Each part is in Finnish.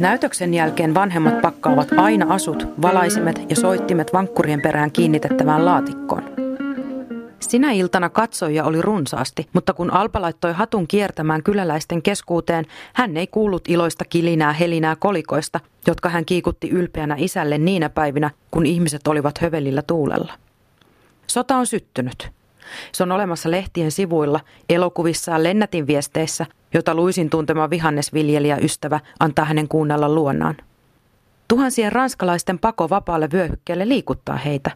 Näytöksen jälkeen vanhemmat pakkaavat aina asut, valaisimet ja soittimet vankkurien perään kiinnitettävään laatikkoon. Sinä iltana katsojia oli runsaasti, mutta kun Alpa laittoi hatun kiertämään kyläläisten keskuuteen, hän ei kuullut iloista kilinää helinää kolikoista, jotka hän kiikutti ylpeänä isälle niinä päivinä, kun ihmiset olivat hövelillä tuulella. Sota on syttynyt. Se on olemassa lehtien sivuilla, elokuvissaan lennätin viesteissä, jota Luisin tuntema vihannesviljelijä ystävä antaa hänen kuunnella luonnaan. Tuhansien ranskalaisten pako vapaalle vyöhykkeelle liikuttaa heitä.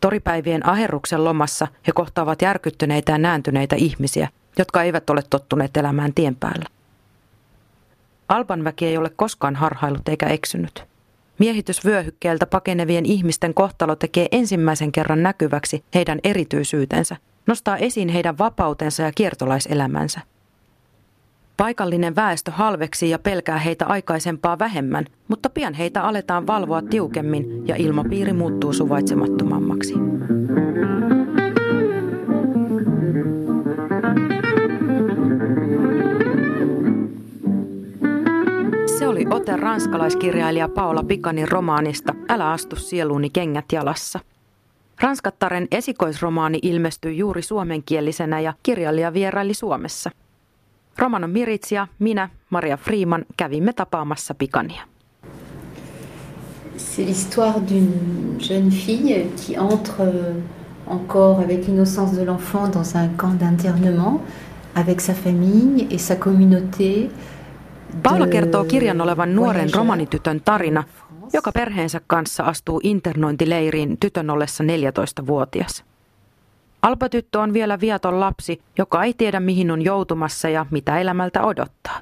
Toripäivien aherruksen lomassa he kohtaavat järkyttyneitä ja nääntyneitä ihmisiä, jotka eivät ole tottuneet elämään tien päällä. Alban väki ei ole koskaan harhailut eikä eksynyt. Miehitysvyöhykkeeltä pakenevien ihmisten kohtalo tekee ensimmäisen kerran näkyväksi heidän erityisyytensä, nostaa esiin heidän vapautensa ja kiertolaiselämänsä. Paikallinen väestö halveksi ja pelkää heitä aikaisempaa vähemmän, mutta pian heitä aletaan valvoa tiukemmin ja ilmapiiri muuttuu suvaitsemattomammaksi. Ranskalaiskirjailija Paola Pikanin romaanista Älä astu sieluuni kengät jalassa. Ranskattaren esikoisromaani ilmestyi juuri suomenkielisenä ja kirjailija vieraili Suomessa – Romano Miritsia, minä, Maria Freeman, kävimme tapaamassa Pikania. C'est l'histoire d'une jeune fille qui entre encore avec l'innocence de l'enfant dans un camp d'internement avec sa famille et sa communauté. Paula kertoo kirjan olevan nuoren romanitytön tarina, joka perheensä kanssa astuu internointileiriin tytön ollessa 14-vuotias. Alpatyttö on vielä viaton lapsi, joka ei tiedä mihin on joutumassa ja mitä elämältä odottaa.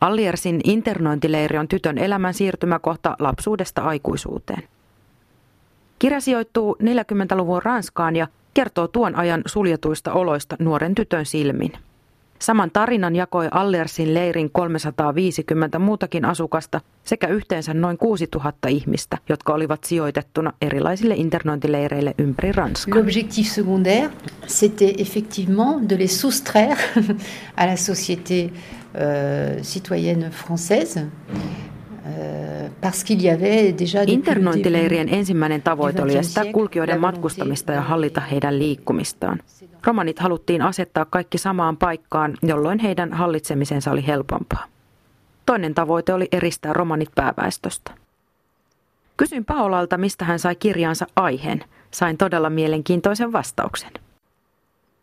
Alliersin internointileiri on tytön elämän siirtymäkohta lapsuudesta aikuisuuteen. Kirja sijoittuu 40-luvun Ranskaan ja kertoo tuon ajan suljetuista oloista nuoren tytön silmin. Saman tarinan jakoi Allersin leirin 350 muutakin asukasta sekä yhteensä noin 6000 ihmistä, jotka olivat sijoitettuna erilaisille internointileireille ympäri Ranskaa. L'objectif secondaire, c'était effectivement de les soustraire à la société euh, citoyenne française. Euh, Internointileirien ensimmäinen tavoite oli estää kulkijoiden matkustamista ja hallita heidän liikkumistaan. Romanit haluttiin asettaa kaikki samaan paikkaan, jolloin heidän hallitsemisensa oli helpompaa. Toinen tavoite oli eristää romanit pääväestöstä. Kysyin Paolalta, mistä hän sai kirjansa aiheen. Sain todella mielenkiintoisen vastauksen.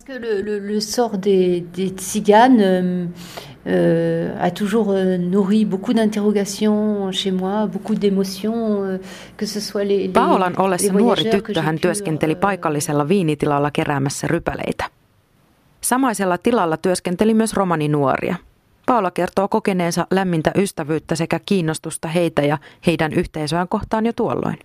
Le, le, le sort des, des tziganes euh, euh, a toujours euh, nourri beaucoup d'interrogations chez moi, beaucoup d'émotions, euh, que ce soit les, les Paolan ollessa nuori tyttö hän työskenteli paikallisella viinitilalla keräämässä rypäleitä. Samaisella tilalla työskenteli myös romani nuoria. Paula kertoo kokeneensa lämmintä ystävyyttä sekä kiinnostusta heitä ja heidän yhteisöään kohtaan jo tuolloin.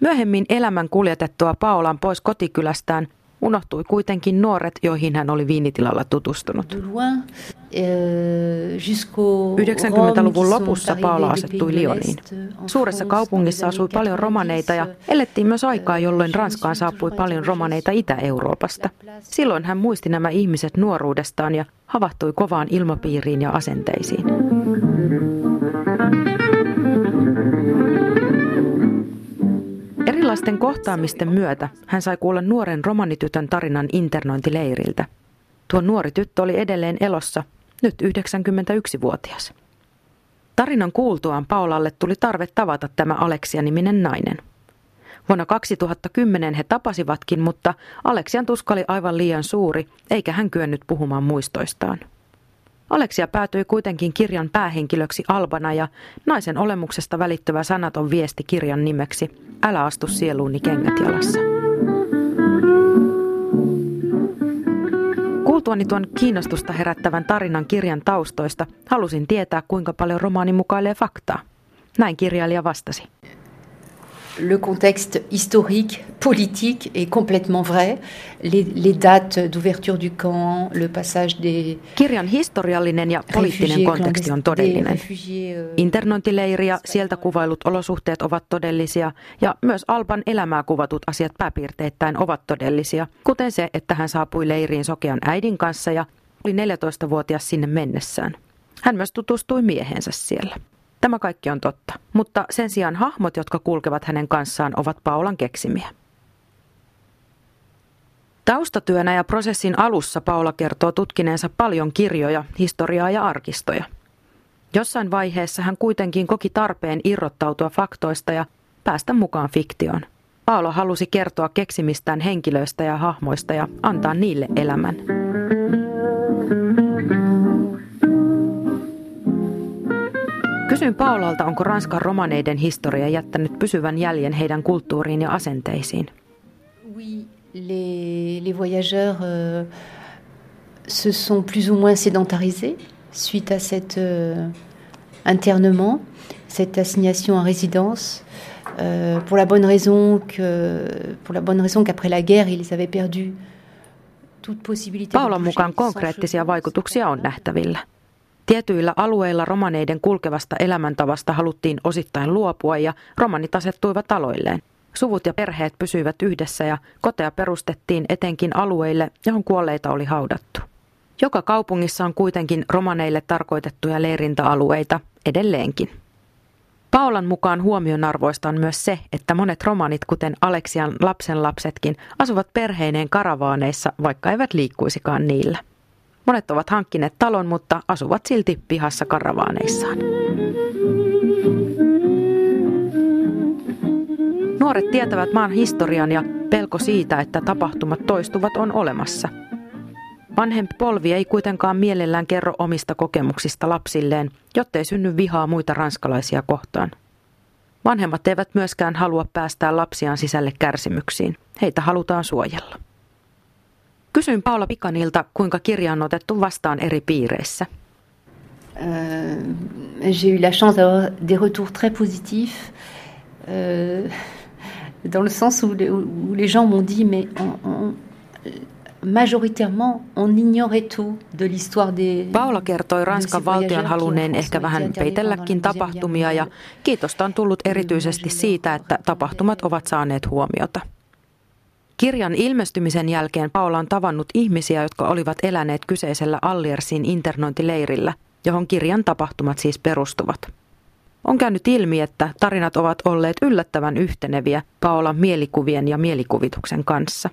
Myöhemmin elämän kuljetettua Paolan pois kotikylästään – unohtui kuitenkin nuoret, joihin hän oli viinitilalla tutustunut. 90-luvun lopussa Paula asettui Lioniin. Suuressa kaupungissa asui paljon romaneita ja elettiin myös aikaa, jolloin Ranskaan saapui paljon romaneita Itä-Euroopasta. Silloin hän muisti nämä ihmiset nuoruudestaan ja havahtui kovaan ilmapiiriin ja asenteisiin. Erilaisten kohtaamisten myötä hän sai kuulla nuoren romanitytön tarinan internointileiriltä. Tuo nuori tyttö oli edelleen elossa, nyt 91-vuotias. Tarinan kuultuaan Paulalle tuli tarve tavata tämä Aleksia-niminen nainen. Vuonna 2010 he tapasivatkin, mutta Aleksian tuska oli aivan liian suuri, eikä hän kyennyt puhumaan muistoistaan. Aleksia päätyi kuitenkin kirjan päähenkilöksi Albana ja naisen olemuksesta välittävä sanaton viesti kirjan nimeksi Älä astu sieluuni kengät jalassa. Kuultuani tuon kiinnostusta herättävän tarinan kirjan taustoista, halusin tietää, kuinka paljon romaani mukailee faktaa. Näin kirjailija vastasi le contexte historique, politique est complètement vrai. Les, les dates d'ouverture du camp, le passage des Kirjan historiallinen ja poliittinen konteksti on todellinen. Euh, Internointileiri ja sieltä kuvailut olosuhteet ovat todellisia ja myös Alban elämää kuvatut asiat pääpiirteittäin ovat todellisia, kuten se, että hän saapui leiriin sokean äidin kanssa ja oli 14-vuotias sinne mennessään. Hän myös tutustui miehensä siellä. Tämä kaikki on totta, mutta sen sijaan hahmot, jotka kulkevat hänen kanssaan, ovat Paulan keksimiä. Taustatyönä ja prosessin alussa Paula kertoo tutkineensa paljon kirjoja, historiaa ja arkistoja. Jossain vaiheessa hän kuitenkin koki tarpeen irrottautua faktoista ja päästä mukaan fiktioon. Paula halusi kertoa keksimistään henkilöistä ja hahmoista ja antaa niille elämän. Kysyin Paulalta, onko Ranskan romaneiden historia jättänyt pysyvän jäljen heidän kulttuuriin ja asenteisiin. Oui, les, les voyageurs euh, se sont plus ou moins sédentarisés suite à cet euh, internement, cette assignation à résidence. Euh, pour la bonne raison que pour la bonne raison qu'après la guerre ils avaient perdu toute possibilité Paulan mukaan konkreettisia vaikutuksia on nähtävillä. Tietyillä alueilla romaneiden kulkevasta elämäntavasta haluttiin osittain luopua ja romanit asettuivat taloilleen. Suvut ja perheet pysyivät yhdessä ja koteja perustettiin etenkin alueille, johon kuolleita oli haudattu. Joka kaupungissa on kuitenkin romaneille tarkoitettuja leirintäalueita edelleenkin. Paulan mukaan huomionarvoista on myös se, että monet romanit, kuten Aleksian lapsenlapsetkin, asuvat perheineen karavaaneissa, vaikka eivät liikkuisikaan niillä. Monet ovat hankkineet talon, mutta asuvat silti pihassa karavaaneissaan. Nuoret tietävät maan historian ja pelko siitä, että tapahtumat toistuvat on olemassa. Vanhempi polvi ei kuitenkaan mielellään kerro omista kokemuksista lapsilleen, jottei synny vihaa muita ranskalaisia kohtaan. Vanhemmat eivät myöskään halua päästää lapsiaan sisälle kärsimyksiin. Heitä halutaan suojella. Kysyin Paula Pikanilta, kuinka kirja on otettu vastaan eri piireissä. Euh, j'ai eu la chance d'avoir des retours très positifs, euh, dans le sens où les, où les gens m'ont dit, mais on, on, majoritairement on ignorait tout de l'histoire des... Paula kertoi Ranskan valtion halunneen ehkä vähän peitelläkin tapahtumia ja kiitosta on tullut erityisesti siitä, että tapahtumat ovat saaneet huomiota. Kirjan ilmestymisen jälkeen Paula on tavannut ihmisiä, jotka olivat eläneet kyseisellä Alliersin internointileirillä, johon kirjan tapahtumat siis perustuvat. On käynyt ilmi, että tarinat ovat olleet yllättävän yhteneviä Paolan mielikuvien ja mielikuvituksen kanssa.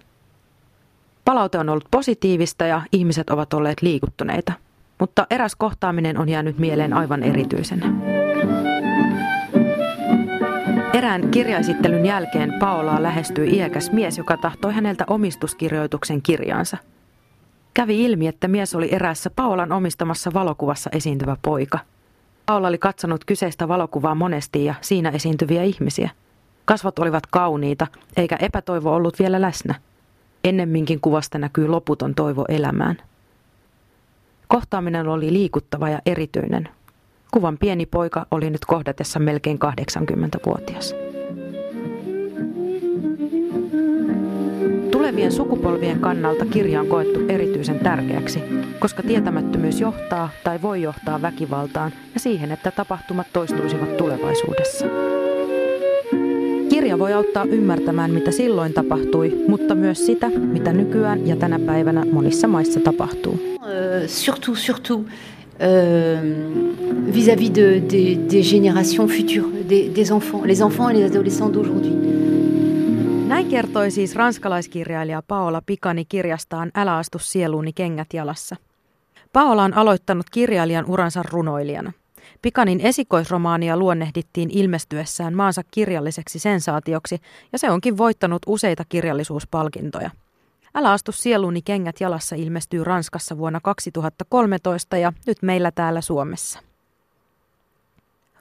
Palaute on ollut positiivista ja ihmiset ovat olleet liikuttuneita, mutta eräs kohtaaminen on jäänyt mieleen aivan erityisenä. Erään kirjaisittelyn jälkeen Paolaa lähestyi iäkäs mies, joka tahtoi häneltä omistuskirjoituksen kirjaansa. Kävi ilmi, että mies oli eräässä Paolan omistamassa valokuvassa esiintyvä poika. Paola oli katsonut kyseistä valokuvaa monesti ja siinä esiintyviä ihmisiä. Kasvot olivat kauniita, eikä epätoivo ollut vielä läsnä. Ennemminkin kuvasta näkyy loputon toivo elämään. Kohtaaminen oli liikuttava ja erityinen, Kuvan pieni poika oli nyt kohdatessa melkein 80-vuotias. Tulevien sukupolvien kannalta kirja on koettu erityisen tärkeäksi, koska tietämättömyys johtaa tai voi johtaa väkivaltaan ja siihen, että tapahtumat toistuisivat tulevaisuudessa. Kirja voi auttaa ymmärtämään, mitä silloin tapahtui, mutta myös sitä, mitä nykyään ja tänä päivänä monissa maissa tapahtuu. Euh, surtout, surtout Euh, vis-à-vis de, des, des, générations futures, des, des enfants, les enfants et les adolescents d'aujourd'hui. Näin kertoi siis ranskalaiskirjailija Paola Pikani kirjastaan Älä astu sieluuni kengät jalassa. Paola on aloittanut kirjailijan uransa runoilijana. Pikanin esikoisromaania luonnehdittiin ilmestyessään maansa kirjalliseksi sensaatioksi ja se onkin voittanut useita kirjallisuuspalkintoja. Älä astu sieluni kengät jalassa ilmestyy Ranskassa vuonna 2013 ja nyt meillä täällä Suomessa.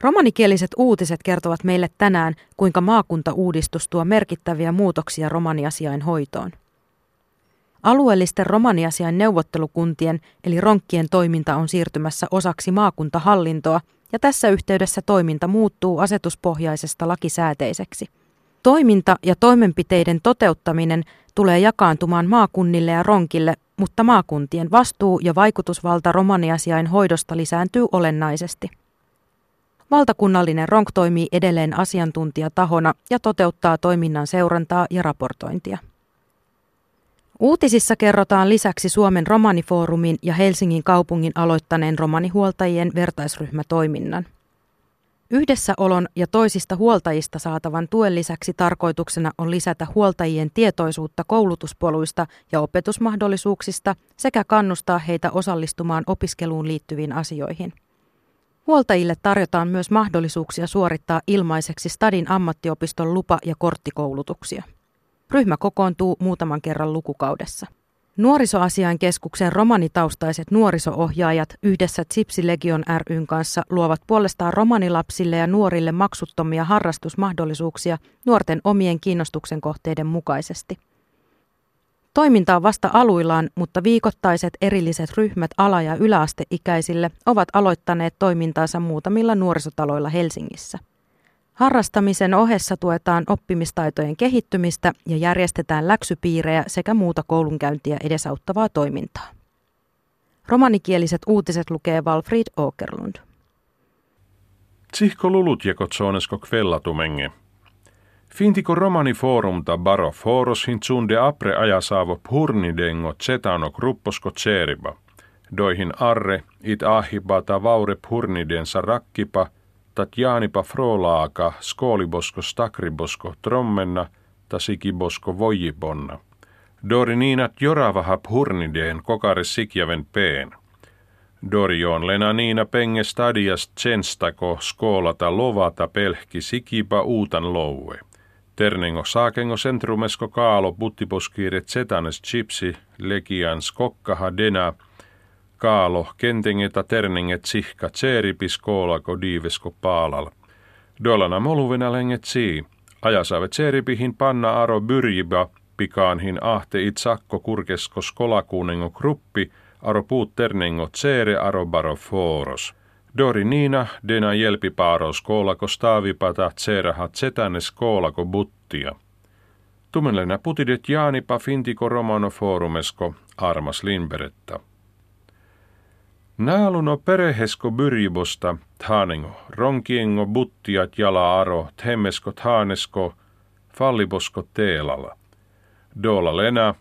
Romanikieliset uutiset kertovat meille tänään, kuinka maakuntauudistus tuo merkittäviä muutoksia romaniasiain hoitoon. Alueellisten romaniasiain neuvottelukuntien eli ronkkien toiminta on siirtymässä osaksi maakuntahallintoa ja tässä yhteydessä toiminta muuttuu asetuspohjaisesta lakisääteiseksi. Toiminta ja toimenpiteiden toteuttaminen tulee jakaantumaan maakunnille ja ronkille, mutta maakuntien vastuu ja vaikutusvalta romaniasiain hoidosta lisääntyy olennaisesti. Valtakunnallinen RONK toimii edelleen asiantuntijatahona ja toteuttaa toiminnan seurantaa ja raportointia. Uutisissa kerrotaan lisäksi Suomen romanifoorumin ja Helsingin kaupungin aloittaneen romanihuoltajien vertaisryhmätoiminnan. Yhdessäolon ja toisista huoltajista saatavan tuen lisäksi tarkoituksena on lisätä huoltajien tietoisuutta koulutuspoluista ja opetusmahdollisuuksista sekä kannustaa heitä osallistumaan opiskeluun liittyviin asioihin. Huoltajille tarjotaan myös mahdollisuuksia suorittaa ilmaiseksi Stadin ammattiopiston lupa- ja korttikoulutuksia. Ryhmä kokoontuu muutaman kerran lukukaudessa. Nuorisoasiain keskuksen romanitaustaiset nuorisoohjaajat yhdessä Tsipsi Legion ryn kanssa luovat puolestaan romanilapsille ja nuorille maksuttomia harrastusmahdollisuuksia nuorten omien kiinnostuksen kohteiden mukaisesti. Toiminta on vasta aluillaan, mutta viikoittaiset erilliset ryhmät ala- ja yläasteikäisille ovat aloittaneet toimintaansa muutamilla nuorisotaloilla Helsingissä. Harrastamisen ohessa tuetaan oppimistaitojen kehittymistä ja järjestetään läksypiirejä sekä muuta koulunkäyntiä edesauttavaa toimintaa. Romanikieliset uutiset lukee Walfried Åkerlund. Tsihko lulut jekotsonesko kvellatumenge. Fintiko romani forumta baro foroshin tsunde apre ajasaavo purnidengo zetano grupposko tseriba. Doihin arre it ahibata vaure purnidensa rakkipa – Tatjanipa frolaaka, skoolibosko stakribosko trommenna, tasikibosko vojibonna. Doriniinat joravahap hurnideen kokare sikjaven peen. Dorion lena niina penge stadias tsenstako skoolata lovata pelhki sikipa uutan loue. Ternengo saakengo centrumesko kaalo buttiposkiire zetanes chipsi legian skokkaha dena – kaalo kentengeta terninget sihka tseeripis koolako diivesko paalal. Dolana moluvenälenget sii. Ajasave tseeripihin panna aro byrjiba pikaanhin ahte itsakko kurkesko skolakuunengo kruppi aro puut ternengo tseere aro baro foros. Dori niina dena jelpipaaros koolako staavipata tseeraha tsetänes koolako buttia. Tumenlena putidet jaanipa fintiko romano forumesko armas linberetta. Naaluno perehesko byrjibosta, thanengo, ronkiengo buttiat jala aro, themmesko thanesko, fallibosko teelala. Dola lena,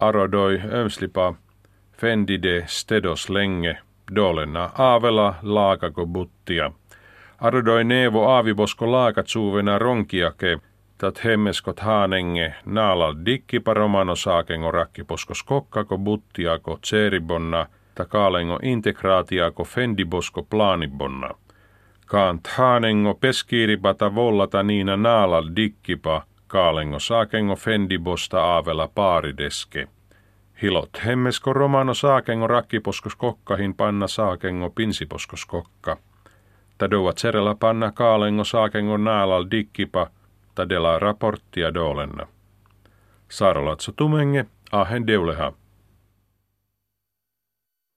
arodoi ömslipa, fendide stedos lenge, dolena aavela laakako buttia. Arodoi nevo aavibosko laakatsuuvena ronkiake, tat hemmeskot haanenge, naalal dikkipa romano saakengo rakkiposkos kokkako buttiako tseeribonna – kaalengo integraatiako fendibosko planibonna. Kaant haanengo peskiiripata vollata niina naalal dikkipa, kaalengo saakengo fendibosta aavella paarideske. Hilot hemmesko romano saakengo rakkiposkos kokkahin panna saakengo pinsiposkos kokka. Tadoa tserellä panna kaalengo saakengo naalal dikkipa, tadela raporttia dolenna. Saarolatso tumenge, ahen deuleha.